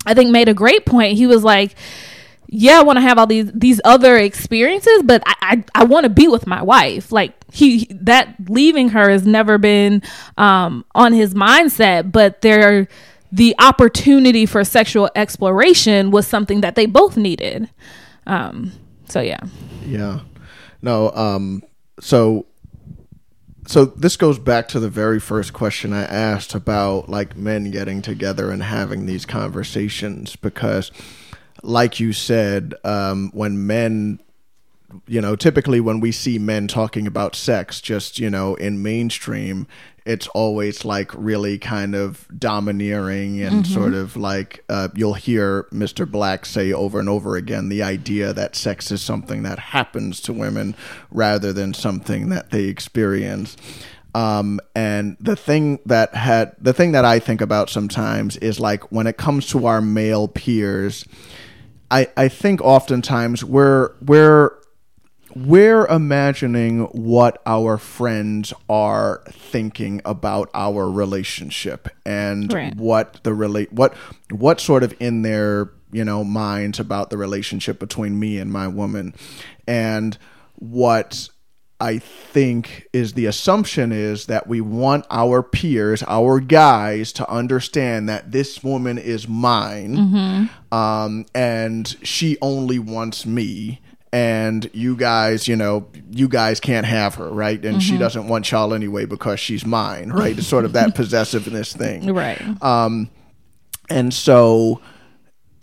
i think made a great point. He was like yeah, I want to have all these these other experiences, but I I, I want to be with my wife. Like he that leaving her has never been um, on his mindset, but there the opportunity for sexual exploration was something that they both needed. Um, so yeah, Yeah. No, um so so this goes back to the very first question I asked about like men getting together and having these conversations because like you said, um when men you know, typically when we see men talking about sex, just, you know, in mainstream, it's always like really kind of domineering and sort of like uh, you'll hear Mr. Black say over and over again the idea that sex is something that happens to women rather than something that they experience. Um, and the thing that had the thing that I think about sometimes is like when it comes to our male peers, I, I think oftentimes we're we're we're imagining what our friends are thinking about our relationship and Right. what the relate what what sort of in their you know minds about the relationship between me and my woman and what I think is the assumption is that we want our peers, our guys, to understand that this woman is mine, um, and she only wants me. And you guys, you know, you guys can't have her, right? And she doesn't want y'all anyway because she's mine, right? It's sort of that possessiveness thing. Right. Um, and so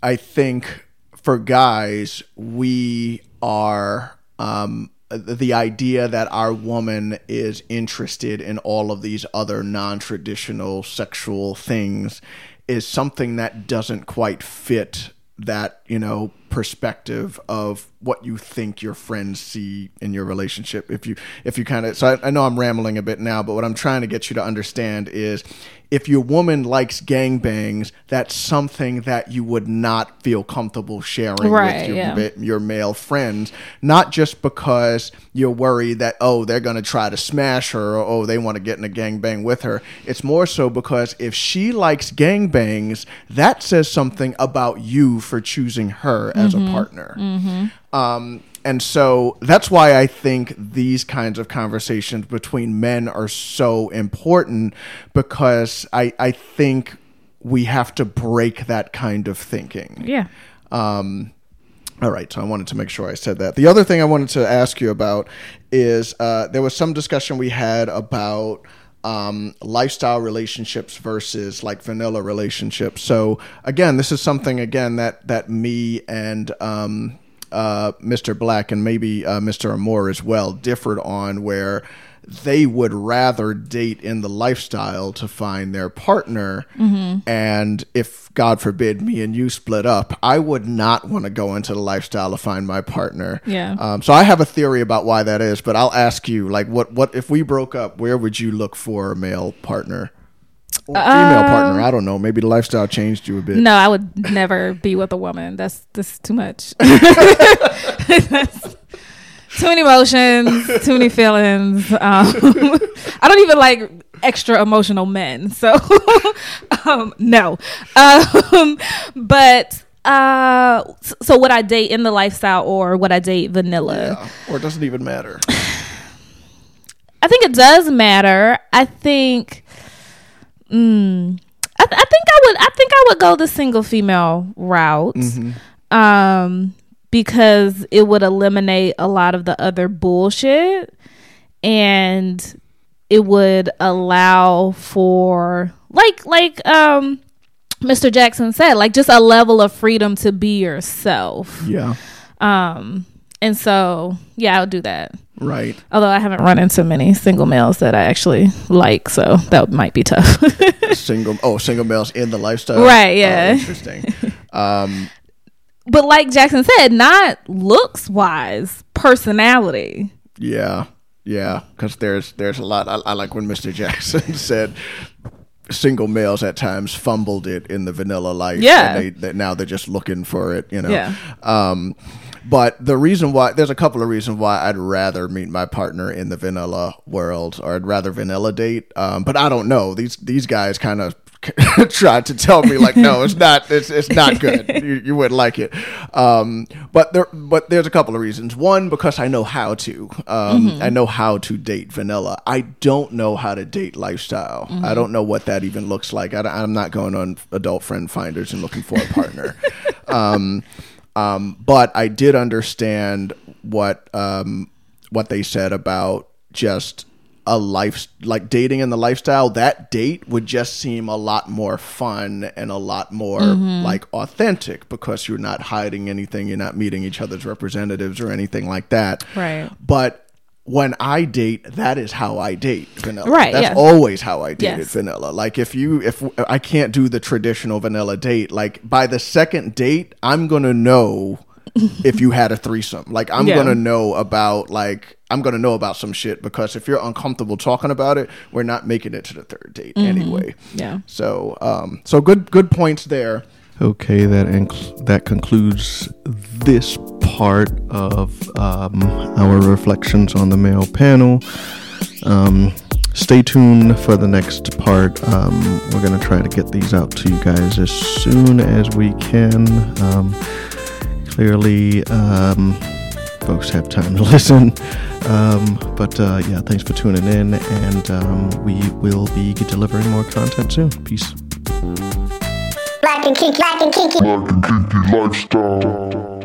I think for guys, we are um, the idea that our woman is interested in all of these other non traditional sexual things is something that doesn't quite fit that you know perspective of what you think your friends see in your relationship. If you if you kind of so I, I know i'm rambling a bit now but what i'm trying to get you to understand is if your woman likes gangbangs that's something that you would not feel comfortable sharing Right, with your, yeah. your male friends. Not just because you're worried that oh they're going to try to smash her or oh they want to get in a gangbang with her. It's more so because if she likes gangbangs that says something about you for choosing her as a partner um, and so that's why I think these kinds of conversations between men are so important because I, I think we have to break that kind of thinking. Yeah. Um, all right, so I wanted to make sure I said that. The other thing I wanted to ask you about is uh, there was some discussion we had about um, lifestyle relationships versus like vanilla relationships. So again, this is something again that that me and um, uh, Mr. Black and maybe uh, Mr. Amore as well differed on where they would rather date in the lifestyle to find their partner. And if, God forbid, me and you split up, I would not want to go into the lifestyle to find my partner. Yeah. Um, so I have a theory about why that is, but I'll ask you, like, what, what if we broke up? Where would you look for a male partner? Or female partner? I don't know. Maybe the lifestyle changed you a bit. No, I would never be with a woman. That's that's too much. That's too many emotions, too many feelings. Um, I don't even like extra emotional men. So um, no. Um, but uh, so would I date in the lifestyle or would I date vanilla? Yeah. Or it doesn't even matter. I think it does matter. I think. Mm, I, I think I would. I think I would go the single female route, um, because it would eliminate a lot of the other bullshit, and it would allow for like like um, Mr. Jackson said, like just a level of freedom to be yourself. Yeah. Um, and so yeah, I'll do that. Right. Although I haven't run into many single males that I actually like, so that might be tough. single. Oh, single males in the lifestyle. Right, Oh, yeah. interesting. Um, but like Jackson said, not looks wise, personality. Yeah, yeah, because there's there's a lot. I, I like when Mr. Jackson said single males at times fumbled it in the vanilla life. Yeah. and they, they now they're just looking for it. You know. Yeah. Um, but the reason why there's a couple of reasons why I'd rather meet my partner in the vanilla world, or I'd rather vanilla date. Um, but I don't know. These these guys kind of tried to tell me like, no, it's not. It's it's not good. you, you wouldn't like it. Um, but there but there's a couple of reasons. One because I know how to. Um, I know how to date vanilla. I don't know how to date lifestyle. I don't know what that even looks like. I, am not going on adult friend finders and looking for a partner. um, um, but I did understand what um, what they said about just a life like dating and the lifestyle. That date would just seem a lot more fun and a lot more mm-hmm. like authentic because you're not hiding anything. You're not meeting each other's representatives or anything like that. Right. But when I date, that is how I date vanilla. Right, That's yeah. always how I dated Yes. vanilla. Like if you if I can't do the traditional vanilla date, like by the second date, I'm gonna know if you had a threesome. Like I'm Yeah. gonna know about like I'm gonna know about some shit because if you're uncomfortable talking about it, we're not making it to the third date Mm-hmm. anyway. Yeah. So um so good good points there. Okay, that inc- that concludes this part of um, our reflections on the male panel. Um, stay tuned for the next part. Um, we're gonna try to get these out to you guys as soon as we can. Um, clearly, um, folks have time to listen. Um, but uh, yeah, thanks for tuning in, and um, we will be delivering more content soon. Peace. Black and kinky, black and kinky, black and kinky lifestyle.